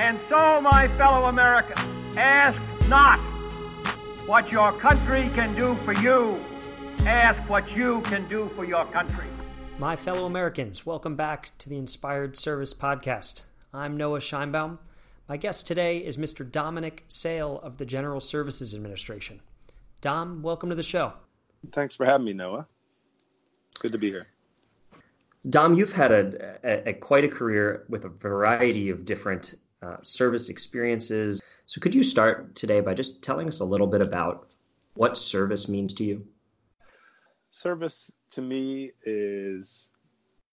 And so, my fellow Americans, ask not what your country can do for you. Ask what you can do for your country. My fellow Americans, welcome back to the Inspired Service Podcast. I'm Noah Scheinbaum. My guest today is Mr. Dominic Sale of the General Services Administration. Dom, welcome to the show. Thanks for having me, Noah. Good to be here. Dom, you've had a, a, a quite a career with a variety of different uh, service experiences. So, could you start today by just telling us a little bit about what service means to you? Service to me is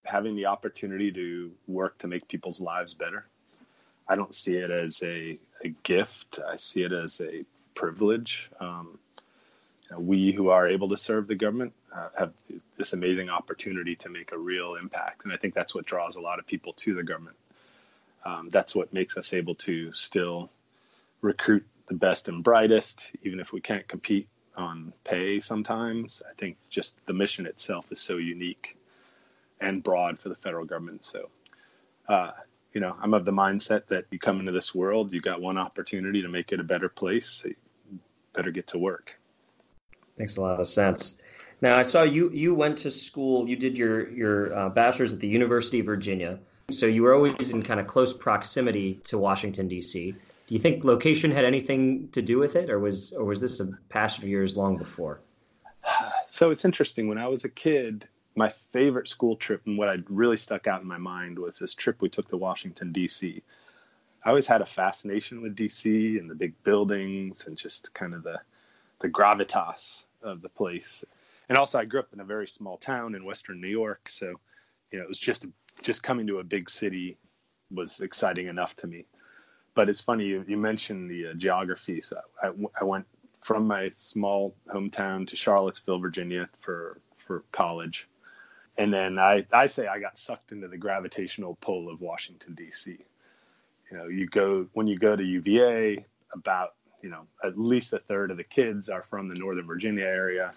having the opportunity to work to make people's lives better. I don't see it as a, a gift. I see it as a privilege. Um, you know, we who are able to serve the government uh, have this amazing opportunity to make a real impact. And I think that's what draws a lot of people to the government. Um, that's what makes us able to still recruit the best and brightest, even if we can't compete on pay sometimes. I think just the mission itself is so unique and broad for the federal government. So, uh, you know, I'm of the mindset that you come into this world, you got one opportunity to make it a better place. So you better get to work. Makes a lot of sense. Now, I saw you you went to school. You did your your uh, bachelor's at the University of Virginia. So you were always in kind of close proximity to Washington D.C. Do you think location had anything to do with it, or was or was this a passion of yours long before? So it's interesting. When I was a kid, my favorite school trip and what I really stuck out in my mind was this trip we took to Washington D.C. I always had a fascination with D.C. and the big buildings and just kind of the the gravitas of the place and also I grew up in a very small town in Western New York, so you know it was just just coming to a big city was exciting enough to me. But it's funny you, you mentioned the uh, geography. So I, I went from my small hometown to Charlottesville, Virginia for for college, and then I I say I got sucked into the gravitational pull of Washington D.C. You know, you go when you go to UVA, about you know at least a third of the kids are from the Northern Virginia area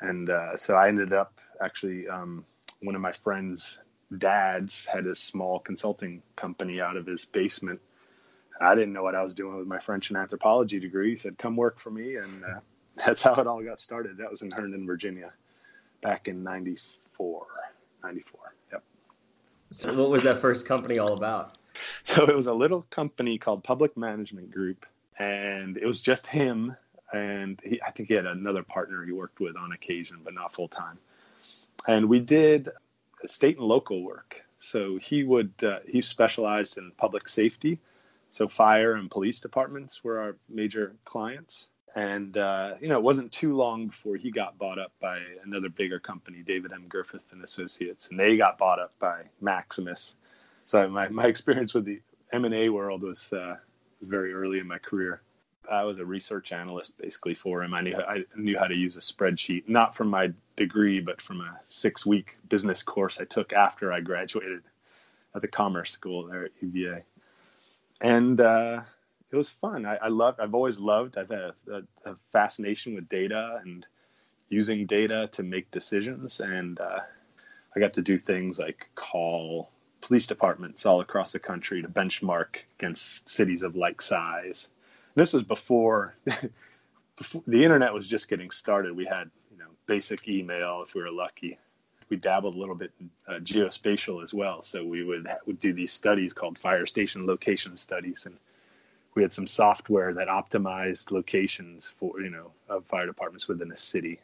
and uh, so I ended up actually um, one of my friends' dads had a small consulting company out of his basement. I didn't know what I was doing with my French and anthropology degree. He said, "Come work for me," and uh, that's how it all got started. That was in Herndon, Virginia, back in '94. '94. Yep. So, what was that first company all about? So it was a little company called Public Management Group, and it was just him and he, I think he had another partner he worked with on occasion, but not full time. And we did state and local work. So he would uh, he specialized in public safety, so fire and police departments were our major clients. And uh, you know, it wasn't too long before he got bought up by another bigger company, David M. Griffith and Associates, and they got bought up by Maximus. So my, my experience with the M and A world was uh, was very early in my career. I was a research analyst basically for him. I knew I knew how to use a spreadsheet, not from my degree, but from a six week business course I took after I graduated at the Commerce School there at UVA, and uh, it was fun. I, I love. I've always loved. I've had a, a, a, fascination with data and using data to make decisions, and uh, I got to do things like call police departments all across the country to benchmark against cities of like size this was before, before the internet was just getting started. We had you know basic email if we were lucky. We dabbled a little bit in uh, geospatial as well. So we would would do these studies called fire station location studies, and we had some software that optimized locations for you know of fire departments within a city.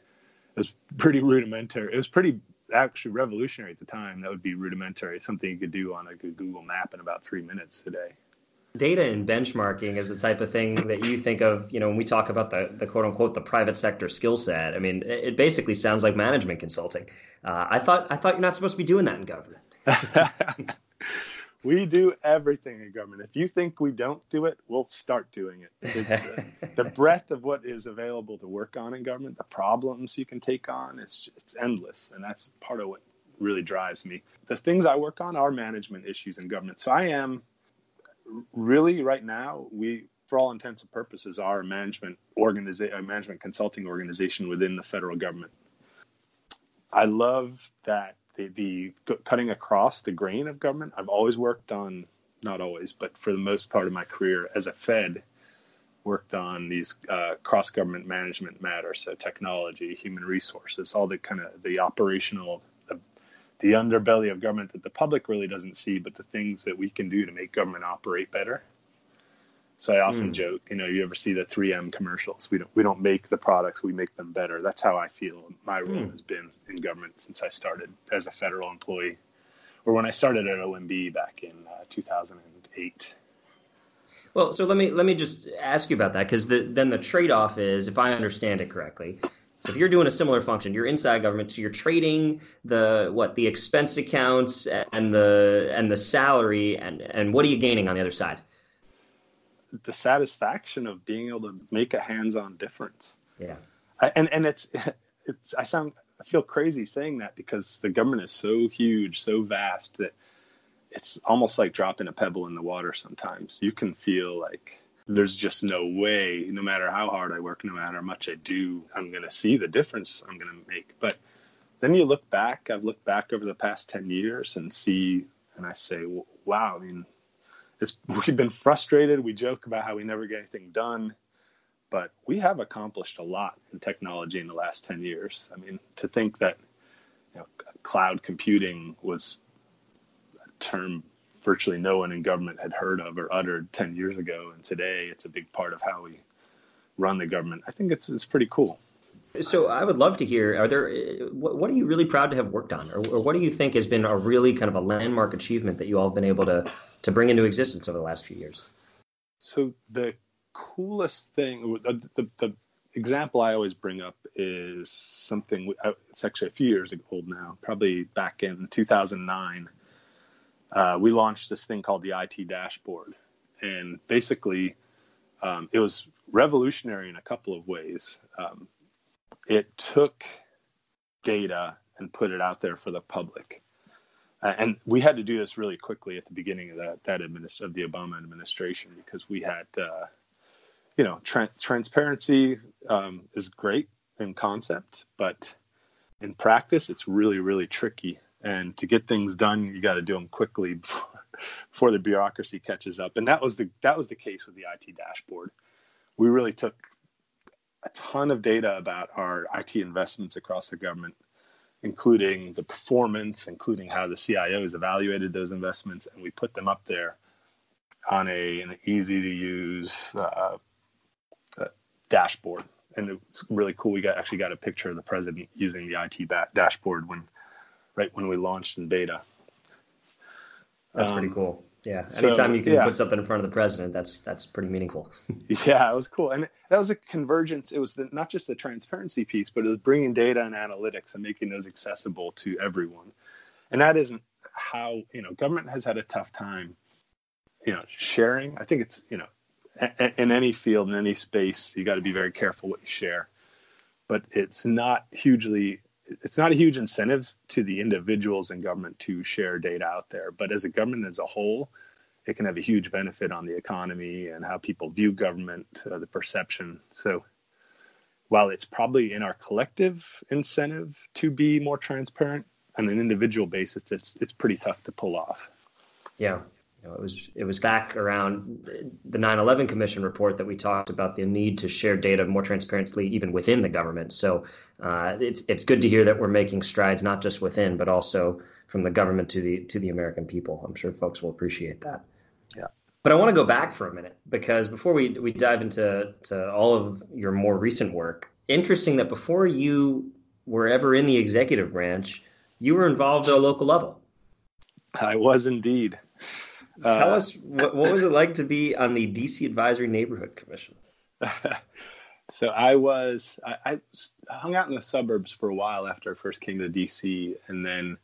It was pretty rudimentary. It was pretty actually revolutionary at the time. That would be rudimentary, something you could do on a Google map in about three minutes today. Data and benchmarking is the type of thing that you think of, you know, when we talk about the, the quote unquote the private sector skill set. I mean, it basically sounds like management consulting. Uh, I thought I thought you're not supposed to be doing that in government. we do everything in government. If you think we don't do it, we'll start doing it. Uh, the breadth of what is available to work on in government, the problems you can take on, it's it's endless, and that's part of what really drives me. The things I work on are management issues in government. So I am really right now we for all intents and purposes are a management organization a management consulting organization within the federal government. I love that the, the cutting across the grain of government. I've always worked on not always, but for the most part of my career as a Fed, worked on these uh, cross government management matters, so technology, human resources, all the kind of the operational, the, underbelly of government that the public really doesn't see, but the things that we can do to make government operate better. So I often mm. joke, you know, you ever see the 3M commercials? We don't we don't make the products, we make them better. That's how I feel my role mm. has been in government since I started as a federal employee, or when I started at OMB back in uh, 2008. Well, so let me let me just ask you about that because the, then the trade off is, if I understand it correctly, so if you're doing a similar function, you're inside government, so you're trading the what the expense accounts and the and the salary, and and what are you gaining on the other side? The satisfaction of being able to make a hands-on difference. Yeah, I, and and it's it's I sound I feel crazy saying that because the government is so huge, so vast that it's almost like dropping a pebble in the water sometimes. You can feel like there's just no way, no matter how hard I work, no matter how much I do, I'm going to see the difference I'm going to make. But then you look back, I've looked back over the past 10 years and see, and I say, wow, I mean, we've been frustrated. We joke about how we never get anything done, but we have accomplished a lot in technology in the last 10 years. I mean, to think that you know, cloud computing was a term virtually no one in government had heard of or uttered 10 years ago. And today it's a big part of how we run the government. I think it's, it's pretty cool. So I would love to hear, are there, what, are you really proud to have worked on? Or, or, what do you think has been a really kind of a landmark achievement that you all have been able to, to bring into existence over the last few years? So the coolest thing, the, the, the example I always bring up is something, uh, it's actually a few years old now, probably back in 2009 uh, we launched this thing called the IT dashboard. And basically, um, it was revolutionary in a couple of ways. Um, it took data and put it out there for the public. Uh, and we had to do this really quickly at the beginning of that that administ- of the Obama administration because we had, uh, you know, tra- transparency um, is great in concept, but in practice, it's really really tricky and to get things done you got to do them quickly before, the bureaucracy catches up. And that was the that was the case with the IT dashboard. We really took a ton of data about our IT investments across the government including the performance including how the CIOs evaluated those investments and we put them up there on a an easy to use uh, uh, dashboard. And it's really cool. We got actually got a picture of the president using the IT dashboard when right when we launched in beta. That's um, pretty cool. Yeah. Anytime so, you can yeah. put something in front of the president, that's that's pretty meaningful. yeah, it was cool, and that was a convergence. It was the, not just the transparency piece, but it was bringing data and analytics and making those accessible to everyone. And that isn't how you know government has had a tough time, you know, sharing. I think it's you know, in any field in any space, you got to be very careful what you share. But it's not hugely it's not a huge incentive to the individuals in government to share data out there, but as a government as a whole, it can have a huge benefit on the economy and how people view government, uh, the perception. So, while it's probably in our collective incentive to be more transparent on an individual basis, it's it's pretty tough to pull off. Yeah, you know, it was it was back around the 9/11 Commission report that we talked about the need to share data more transparently, even within the government. So uh, it's it's good to hear that we're making strides not just within, but also from the government to the to the American people. I'm sure folks will appreciate that. Yeah. But I want to go back for a minute because before we we dive into to all of your more recent work, interesting that before you were ever in the executive branch, you were involved at a local level. I was indeed. Tell uh, us what, what was it like to be on the DC Advisory Neighborhood Commission? so I was I, I, hung out in the suburbs for a while after I first came to DC, and then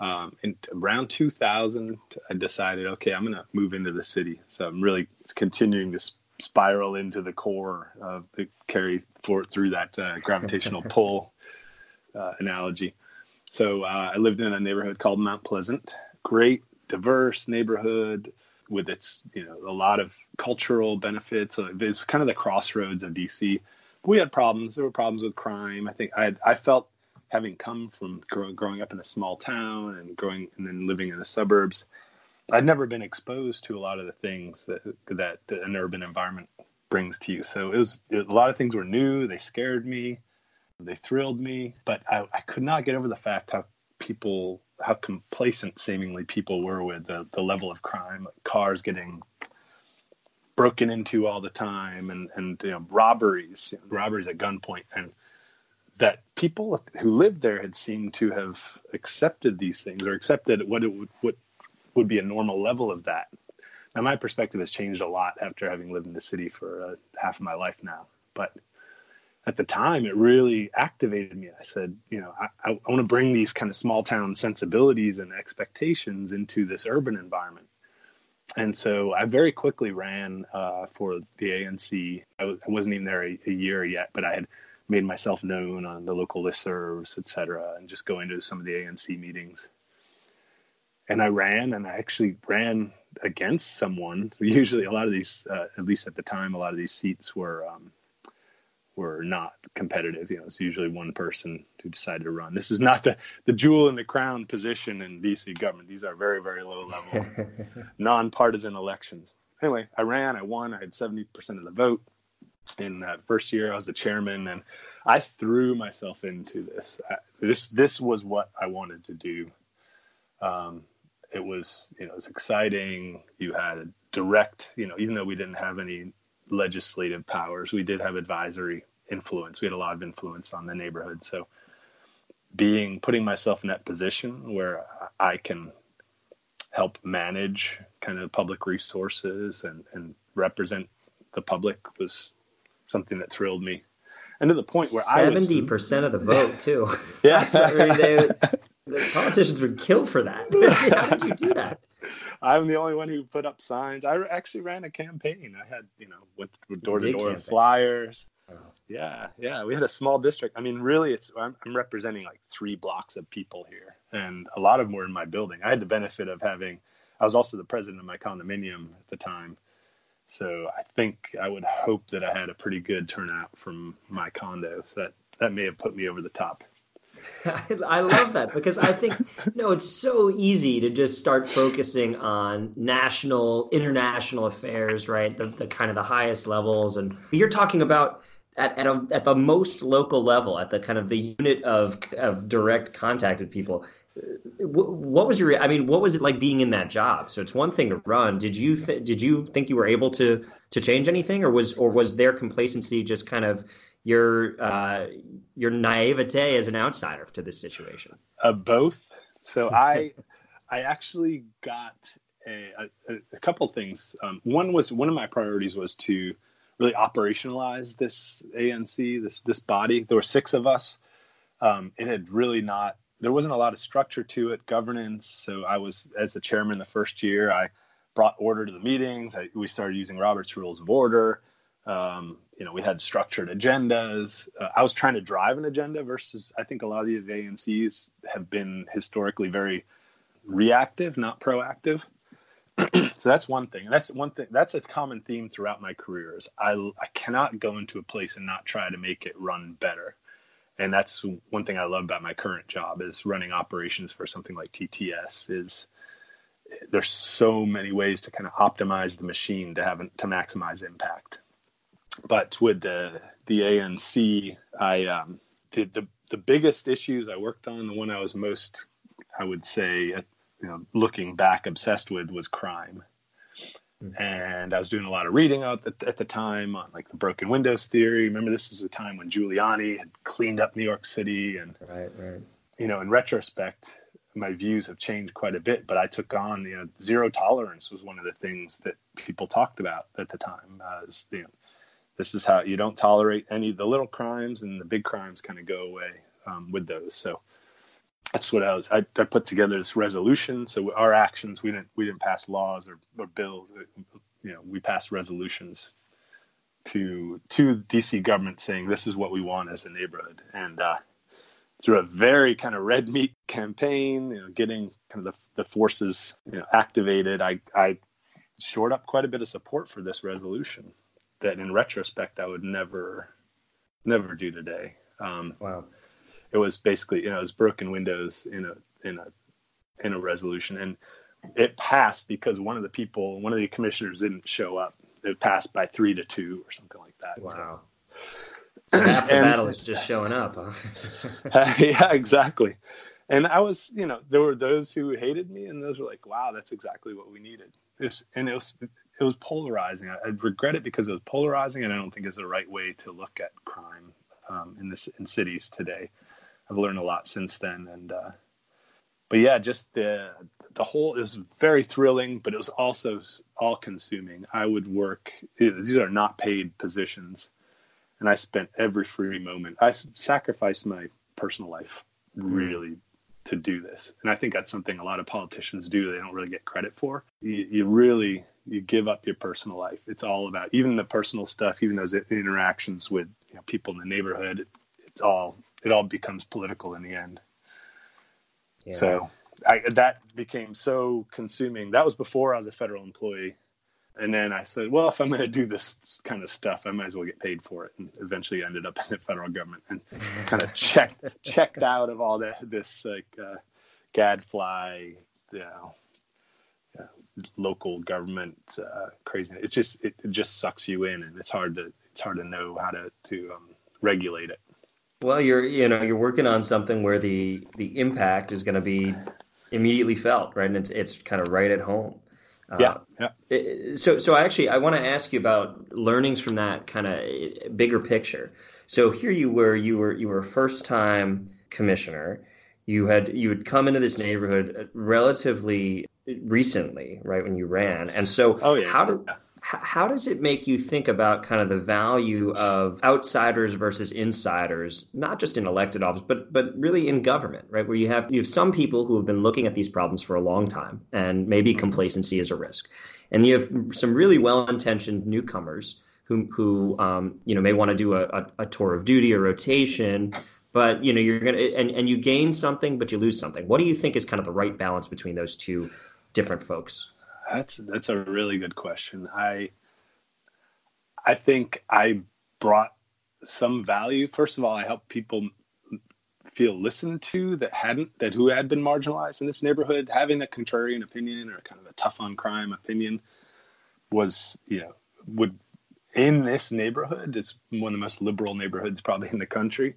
um, in around 2000, I decided, okay, I'm going to move into the city. So I'm really continuing to spiral into the core of the carry for, through that uh, gravitational pull uh, analogy. So uh, I lived in a neighborhood called Mount Pleasant. Great diverse neighborhood with its you know a lot of cultural benefits. So it's kind of the crossroads of DC. we had problems. There were problems with crime. I think I had, I felt having come from growing, growing up in a small town and growing and then living in the suburbs I'd never been exposed to a lot of the things that that an urban environment brings to you. So it was a lot of things were new. They scared me, they thrilled me, but I, I could not get over the fact how people how complacent seemingly people were with the, the level of crime, cars getting broken into all the time, and and you know robberies, robberies at gunpoint, and that people who lived there had seemed to have accepted these things or accepted what it would what would be a normal level of that. Now, my perspective has changed a lot after having lived in the city for uh, half of my life now. But at the time, it really activated me. I said, you know, I, I want to bring these kind of small town sensibilities and expectations into this urban environment. And so I very quickly ran uh, for the ANC. I, was, not even there a, a, year yet, but I had made myself known on the local listservs, et cetera, and just going to some of the ANC meetings and I ran and I actually ran against someone. Usually, a lot of these, uh, at least at the time, a lot of these seats were um, were not competitive. You know, it's usually one person who decided to run. This is not the the jewel in the crown position in DC government. These are very very low level, nonpartisan elections. Anyway, I ran. I won. I had seventy percent of the vote. In that first year, I was the chairman, and I threw myself into this. I, this this was what I wanted to do. Um, it was you know it was exciting. You had a direct you know even though we didn't have any legislative powers, we did have advisory influence. We had a lot of influence on the neighborhood. So being putting myself in that position where I can help manage kind of public resources and, and represent the public was something that thrilled me. And to the point where 70% I seventy percent of the vote too. Yeah, the politicians would kill for that. How did you do that? I'm the only one who put up signs. I actually ran a campaign. I had, you know, went door to door flyers. Oh. Yeah, yeah. We had a small district. I mean, really, it's I'm, I'm, representing like three blocks of people here, and a lot of them were in my building. I had the benefit of having. I was also the president of my condominium at the time, so I think I would hope that I had a pretty good turnout from my condo. So that that may have put me over the top. I, love that because I think you know it's so easy to just start focusing on national, international affairs, right? The, the kind of the highest levels, and you're talking about at at, a, at the most local level, at the kind of the unit of of direct contact with people. What was your? I mean, what was it like being in that job? So it's one thing to run. Did you th- did you think you were able to to change anything, or was or was their complacency just kind of your uh, your naivete as an outsider to this situation? Uh, both. So I I actually got a, a, a couple things. Um, one was one of my priorities was to really operationalize this ANC, this this body. There were six of us. Um, it had really not. There wasn't a lot of structure to it, governance. So I was as the chairman the first year. I brought order to the meetings. I, we started using Robert's Rules of Order. Um, you know, we had structured agendas. Uh, I was trying to drive an agenda versus I think a lot of these ANCs have been historically very reactive, not proactive. so that's one thing. And that's one thing. That's a common theme throughout my career. Is I I cannot go into a place and not try to make it run better. And that's one thing I love about my current job is running operations for something like TTS. Is there's so many ways to kind of optimize the machine to have to maximize impact but with the the ANC, I um, did the the biggest issues I worked on. The one I was most, I would say, you know, looking back, obsessed with was crime. Mm-hmm. And I was doing a lot of reading out at, at the time on like the broken windows theory. Remember, this is a time when Giuliani had cleaned up New York City, and right, right. You know, in retrospect, my views have changed quite a bit. But I took on, you know, zero tolerance was one of the things that people talked about at the time. Uh, as, you know, this is how you don't tolerate any of the little crimes and the big crimes kind of go away um, with those. So that's what I was. I, I, put together this resolution. So our actions, we didn't we didn't pass laws or, or bills. You know, we passed resolutions to to DC government saying this is what we want as a neighborhood. And uh, through a very kind of red meat campaign, you know, getting kind of the, the forces you know, activated, I I shored up quite a bit of support for this resolution that in retrospect I would never never do today. Um, wow. It was basically you know it was broken windows in a in a in a resolution and it passed because one of the people, one of the commissioners didn't show up. It passed by three to two or something like that. Wow. So, so half the and, battle is just showing up. Huh? yeah, exactly. And I was, you know, there were those who hated me, and those were like, "Wow, that's exactly what we needed." It's, and it was it was polarizing. I, I, regret it because it was polarizing, and I don't think it's the right way to look at crime um, in this in cities today. I've learned a lot since then, and uh, but yeah, just the the whole it was very thrilling, but it was also all consuming. I would work; these are not paid positions, and I spent every free moment. I sacrificed my personal life hmm. really to do this, and I think that's something a lot of politicians do. They don't really get credit for. You, you really you give up your personal life. It's all about even the personal stuff, even those interactions with you know, people in the neighborhood. It's all it all becomes political in the end. Yeah. So I, that became so consuming. That was before I was a federal employee. And then I said, well, if I'm going to do this kind of stuff, I might as well get paid for it. And eventually ended up in the federal government and kind of checked checked out of all that this like uh, gadfly, you know, uh, local government uh, craziness. It's just it, it, just sucks you in, and it's hard to it's hard to know how to to um, regulate it. Well, you're you know you're working on something where the the impact is going to be immediately felt, right? And it's it's kind of right at home. Uh, yeah, yeah. So so I actually, I want to ask you about learnings from that kind of bigger picture. So here you were, you were you were a first time commissioner. You had you had come into this neighborhood relatively recently, right when you ran, and so oh, yeah. how did how does it make you think about kind of the value of outsiders versus insiders, not just in elected office, but but really in government, right? Where you have you have some people who have been looking at these problems for a long time, and maybe complacency is a risk, and you have some really well-intentioned newcomers who who um, you know may want to do a, a, a tour of duty or rotation, but you know you're gonna and and you gain something, but you lose something. What do you think is kind of the right balance between those two different folks? That's that's a really good question. I I think I brought some value. First of all, I helped people feel listened to that hadn't that who had been marginalized in this neighborhood. Having a contrarian opinion or kind of a tough on crime opinion was, you know, would in this neighborhood, it's one of the most liberal neighborhoods probably in the country,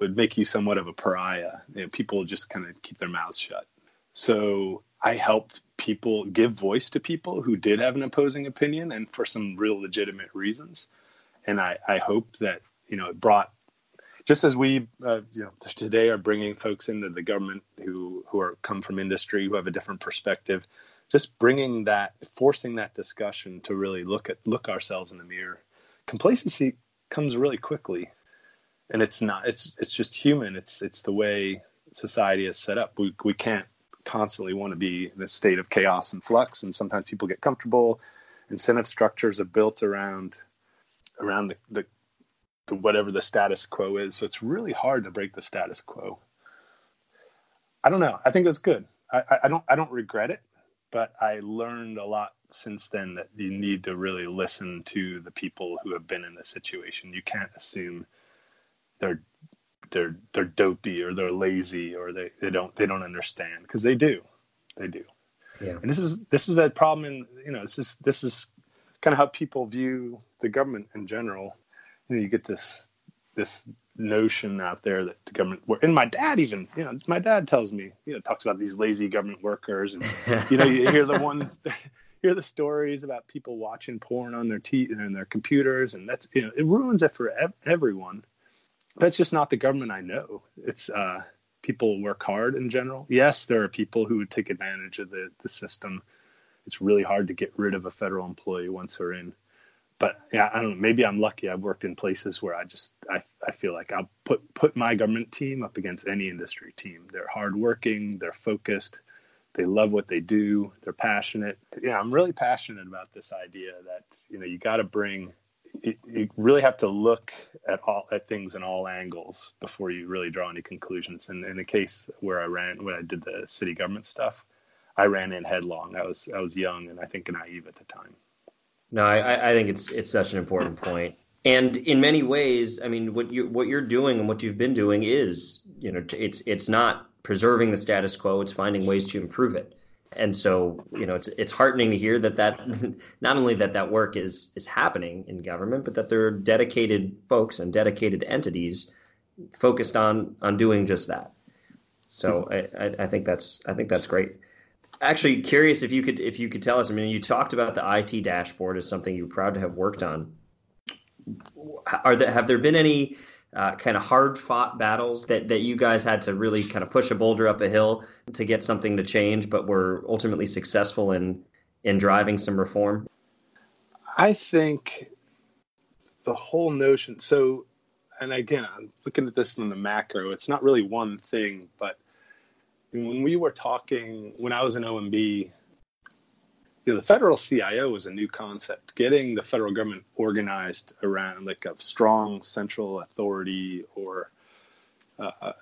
would make you somewhat of a pariah. You know, people just kind of keep their mouths shut. So I helped people give voice to people who did have an opposing opinion and for some real legitimate reasons. And I, I hope that, you know, it brought, just as we, uh, you know, today are bringing folks into the government who, who are come from industry, who have a different perspective, just bringing that, forcing that discussion to really look at, look ourselves in the mirror. Complacency comes really quickly and it's not, it's, it's just human. It's, it's the way society is set up. We, we can't constantly want to be in a state of chaos and flux, and sometimes people get comfortable. Incentive structures are built around around the, the, the whatever the status quo is. So it's really hard to break the status quo. I don't know. I think it was good. I, I don't I don't regret it, but I learned a lot since then that you need to really listen to the people who have been in the situation. You can't assume they're they're they're dopey or they're lazy or they, they don't they don't understand because they do they do. Yeah. and this is this is a problem in you know this is this is kind of how people view the government in general. You know you get this this notion out there that the government and my dad even you know my dad tells me you know talks about these lazy government workers and you know you hear the one hear the stories about people watching porn on their t and their computers and that's you know it ruins it for ev- everyone that's just not the government I know. It's uh, people work hard in general. Yes, there are people who would take advantage of the, the system. It's really hard to get rid of a federal employee once they're in. But yeah, I don't know. Maybe I'm lucky. I've worked in places where I just I, I feel like I'll put put my government team up against any industry team. They're hardworking. They're focused. They love what they do. They're passionate. Yeah, I'm really passionate about this idea that you know you got to bring you, really have to look at all at things in all angles before you really draw any conclusions. And in the case where I ran, when I did the city government stuff, I ran in headlong. I was I was young and I think naive at the time. No, I, I think it's it's such an important point. And in many ways, I mean, what you what you're doing and what you've been doing is, you know, it's it's not preserving the status quo; it's finding ways to improve it. And so you know it's it's heartening to hear that that not only that that work is is happening in government, but that there are dedicated folks and dedicated entities focused on on doing just that. So hmm. I, I think that's I think that's great. Actually, curious if you could if you could tell us. I mean, you talked about the IT dashboard as something you're proud to have worked on. Are there have there been any uh, kind of hard fought battles that, that you guys had to really kind of push a boulder up a hill to get something to change, but were ultimately successful in in driving some reform? I think the whole notion. So, and again, I'm looking at this from the macro. It's not really one thing, but when we were talking, when I was in OMB, you know, the federal CIO was a new concept. Getting the federal government organized around like a strong central authority or uh,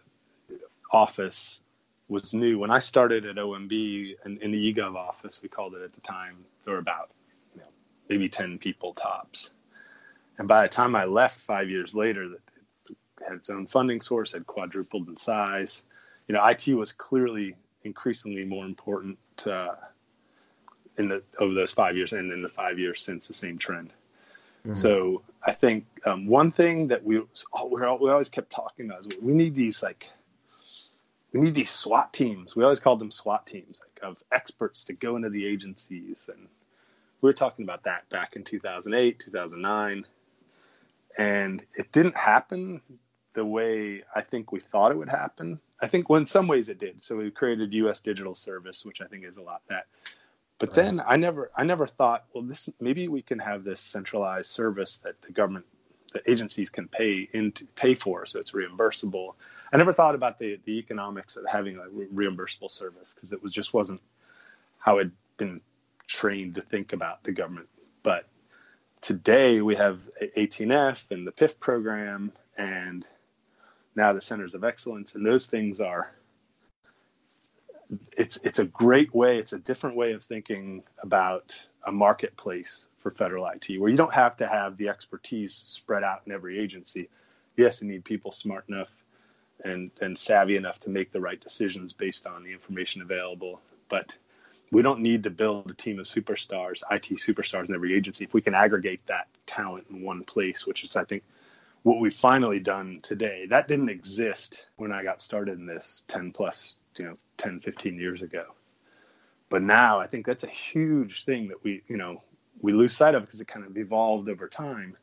office was new. When I started at OMB in, in, the eGov office, we called it at the time, there were about you know, maybe 10 people tops. And by the time I left five years later, that had its own funding source, had quadrupled in size. You know, IT was clearly increasingly more important uh, in the over those five years and in the five years since the same trend. Mm-hmm. So I think um, one thing that we we always kept talking about is we need these like we need these SWAT teams. We always called them SWAT teams, like of experts to go into the agencies, and we were talking about that back in 2008, 2009, and it didn't happen the way I think we thought it would happen. I think well, in some ways it did. So we created U.S. Digital Service, which I think is a lot that but right. then I never I never thought, well, this maybe we can have this centralized service that the government the agencies can pay into pay for, so it's reimbursable. I never thought about the the economics of having a reimbursable service because it was just wasn't how I'd been trained to think about the government. But today we have 18F and the PIF program and now the centers of excellence, and those things are it's it's a great way. It's a different way of thinking about a marketplace for federal IT, where you don't have to have the expertise spread out in every agency. Yes, you need people smart enough and and savvy enough to make the right decisions based on the information available, but we don't need to build a team of superstars, IT superstars in every agency. If we can aggregate that talent in one place, which is, I think, what we've finally done today. That didn't exist when I got started in this 10 plus, you know, 10, 15 years ago. But now I think that's a huge thing that we, you know, we lose sight of because it kind of evolved over time.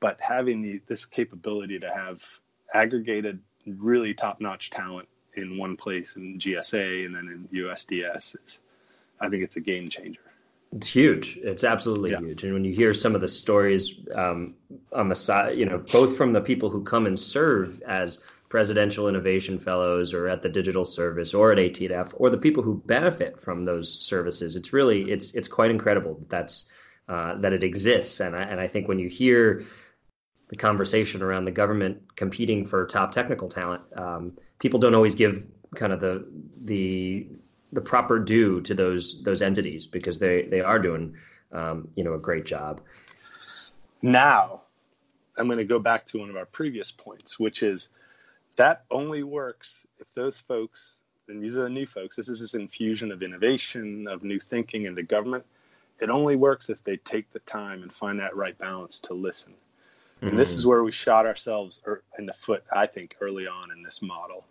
But having the, this capability to have aggregated, really top notch talent in one place in GSA and then in USDS is, I think it's a game changer. It's huge. It's absolutely yeah. huge. And when you hear some of the stories um, on the side, you know, both from the people who come and serve as presidential innovation fellows or at the digital service or at 18F or the people who benefit from those services, it's really it's it's quite incredible that that's uh, that it exists. And I, and I think when you hear the conversation around the government competing for top technical talent, um, people don't always give kind of the the the proper due to those those entities because they they are doing um, you know a great job. Now, I'm going to go back to one of our previous points, which is that only works if those folks, and these are the new folks. This is this infusion of innovation, of new thinking into government. It only works if they take the time and find that right balance to listen. And mm-hmm. this is where we shot ourselves in the foot, I think, early on in this model,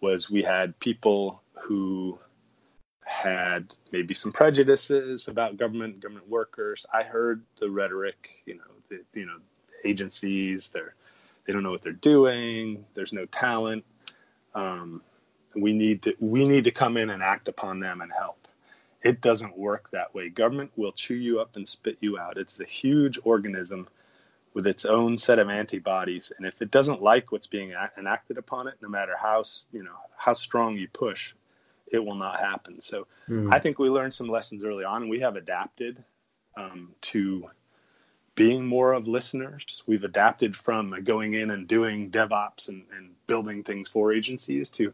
was we had people who had maybe some prejudices about government government workers. I heard the rhetoric, you know, the, you know, agencies they're they don't know what they're doing. There's no talent. Um, we need to we need to come in and act upon them and help. It doesn't work that way. Government will chew you up and spit you out. It's a huge organism with its own set of antibodies, and if it doesn't like what's being enacted upon it, no matter how you know how strong you push, it will not happen. So mm. I think we learned some lessons early on, and we have adapted um, to being more of listeners. We've adapted from going in and doing DevOps and, and building things for agencies to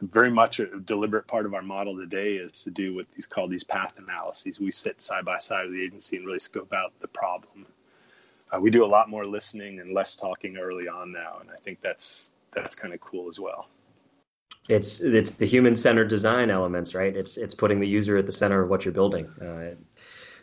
very much a deliberate part of our model today is to do what these call these path analyses. We sit side by side with the agency and really scope out the problem. Uh, we do a lot more listening and less talking early on now, and I think that's that's kind of cool as well. It's it's the human centered design elements, right? It's it's putting the user at the center of what you're building. Uh,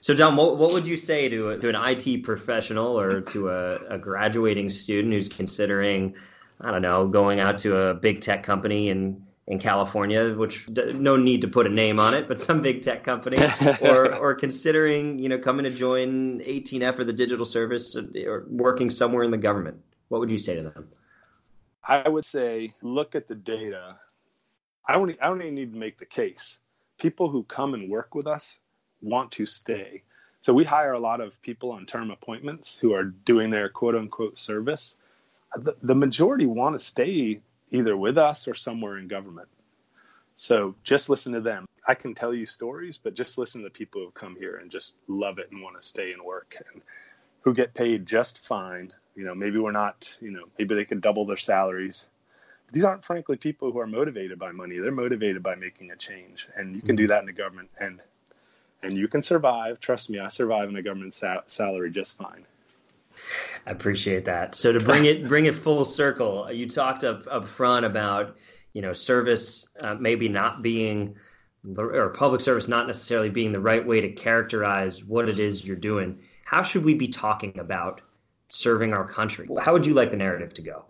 so, Dom, what, what would you say to, to an IT professional or to a, a graduating student who's considering, I don't know, going out to a big tech company in, in California, which no need to put a name on it, but some big tech company, or, or considering, you know, coming to join 18F or the digital service or working somewhere in the government? What would you say to them? I would say look at the data. I don't, I don't even need to make the case. People who come and work with us want to stay. So we hire a lot of people on term appointments who are doing their quote unquote service. The, the majority want to stay either with us or somewhere in government. So just listen to them. I can tell you stories, but just listen to people who come here and just love it and want to stay and work and who get paid just fine. You know, maybe we're not, you know, maybe they could double their salaries. These aren't frankly people who are motivated by money. They're motivated by making a change. And you can do mm-hmm. that in the government. And and you can survive. Trust me, I survive in a government sa- salary just fine. I appreciate that. So to bring it bring it full circle, you talked up up front about you know service uh, maybe not being or public service not necessarily being the right way to characterize what it is you're doing. How should we be talking about serving our country? How would you like the narrative to go?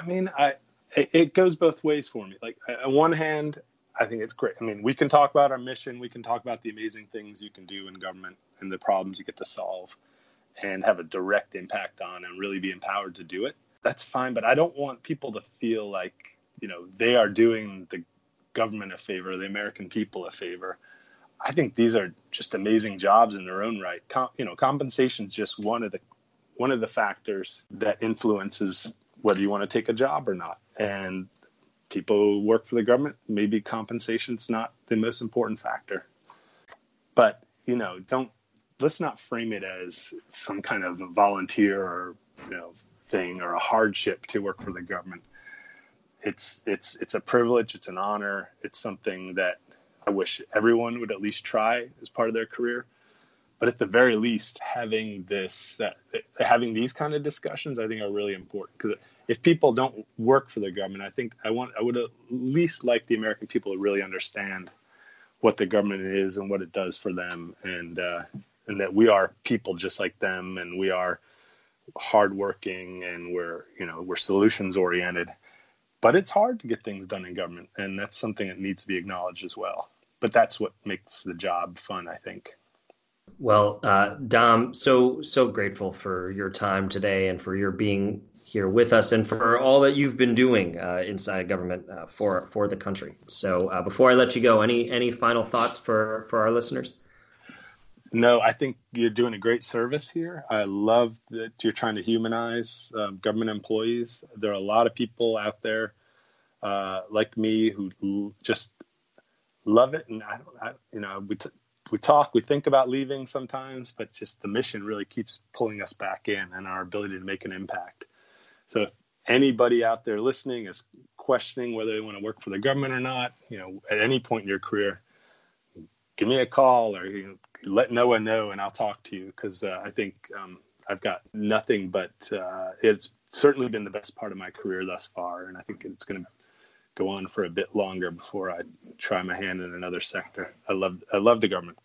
I mean, I it goes both ways for me. Like on one hand, I think it's great. I mean, we can talk about our mission, we can talk about the amazing things you can do in government and the problems you get to solve and have a direct impact on and really be empowered to do it. That's fine, but I don't want people to feel like, you know, they are doing the government a favor, the American people a favor. I think these are just amazing jobs in their own right. Com- you know, compensation is just one of the one of the factors that influences whether you want to take a job or not. And people work for the government, maybe compensation's not the most important factor. But, you know, don't let's not frame it as some kind of volunteer or, you know, thing or a hardship to work for the government. It's it's it's a privilege, it's an honor, it's something that I wish everyone would at least try as part of their career. But at the very least, having this, uh, having these kind of discussions, I think are really important because if people don't work for the government, I think I want I would at least like the American people to really understand what the government is and what it does for them, and uh, and that we are people just like them, and we are hardworking, and we're you know we're solutions oriented. But it's hard to get things done in government, and that's something that needs to be acknowledged as well. But that's what makes the job fun, I think. Well, uh, Dom, so so grateful for your time today and for your being here with us and for all that you've been doing uh, inside government uh, for for the country. So uh, before I let you go, any any final thoughts for for our listeners? No, I think you're doing a great service here. I love that you're trying to humanize um, government employees. There are a lot of people out there uh, like me who just love it, and I don't, I, you know, we t- we talk, we think about leaving sometimes, but just the mission really keeps pulling us back in and our ability to make an impact. So if anybody out there listening is questioning whether they want to work for the government or not, you know, at any point in your career, give me a call or you know, let Noah know and I'll talk to you because uh, I think um, I've got nothing but uh, it's certainly been the best part of my career thus far. And I think it's going to go on for a bit longer before I try my hand in another sector. I love, I love the government.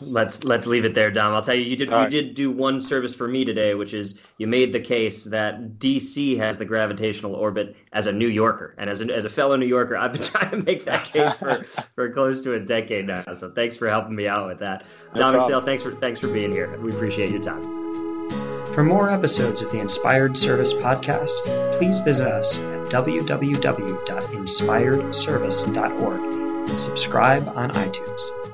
Let's let's leave it there, Dom. I'll tell you, you did All you right. did do one service for me today, which is you made the case that DC has the gravitational orbit as a New Yorker, and as a, as a fellow New Yorker, I've been trying to make that case for, for close to a decade now. So thanks for helping me out with that, no Dominic Sale. Thanks for thanks for being here. We appreciate your time. For more episodes of the Inspired Service Podcast, please visit us at www.inspiredservice.org and subscribe on iTunes.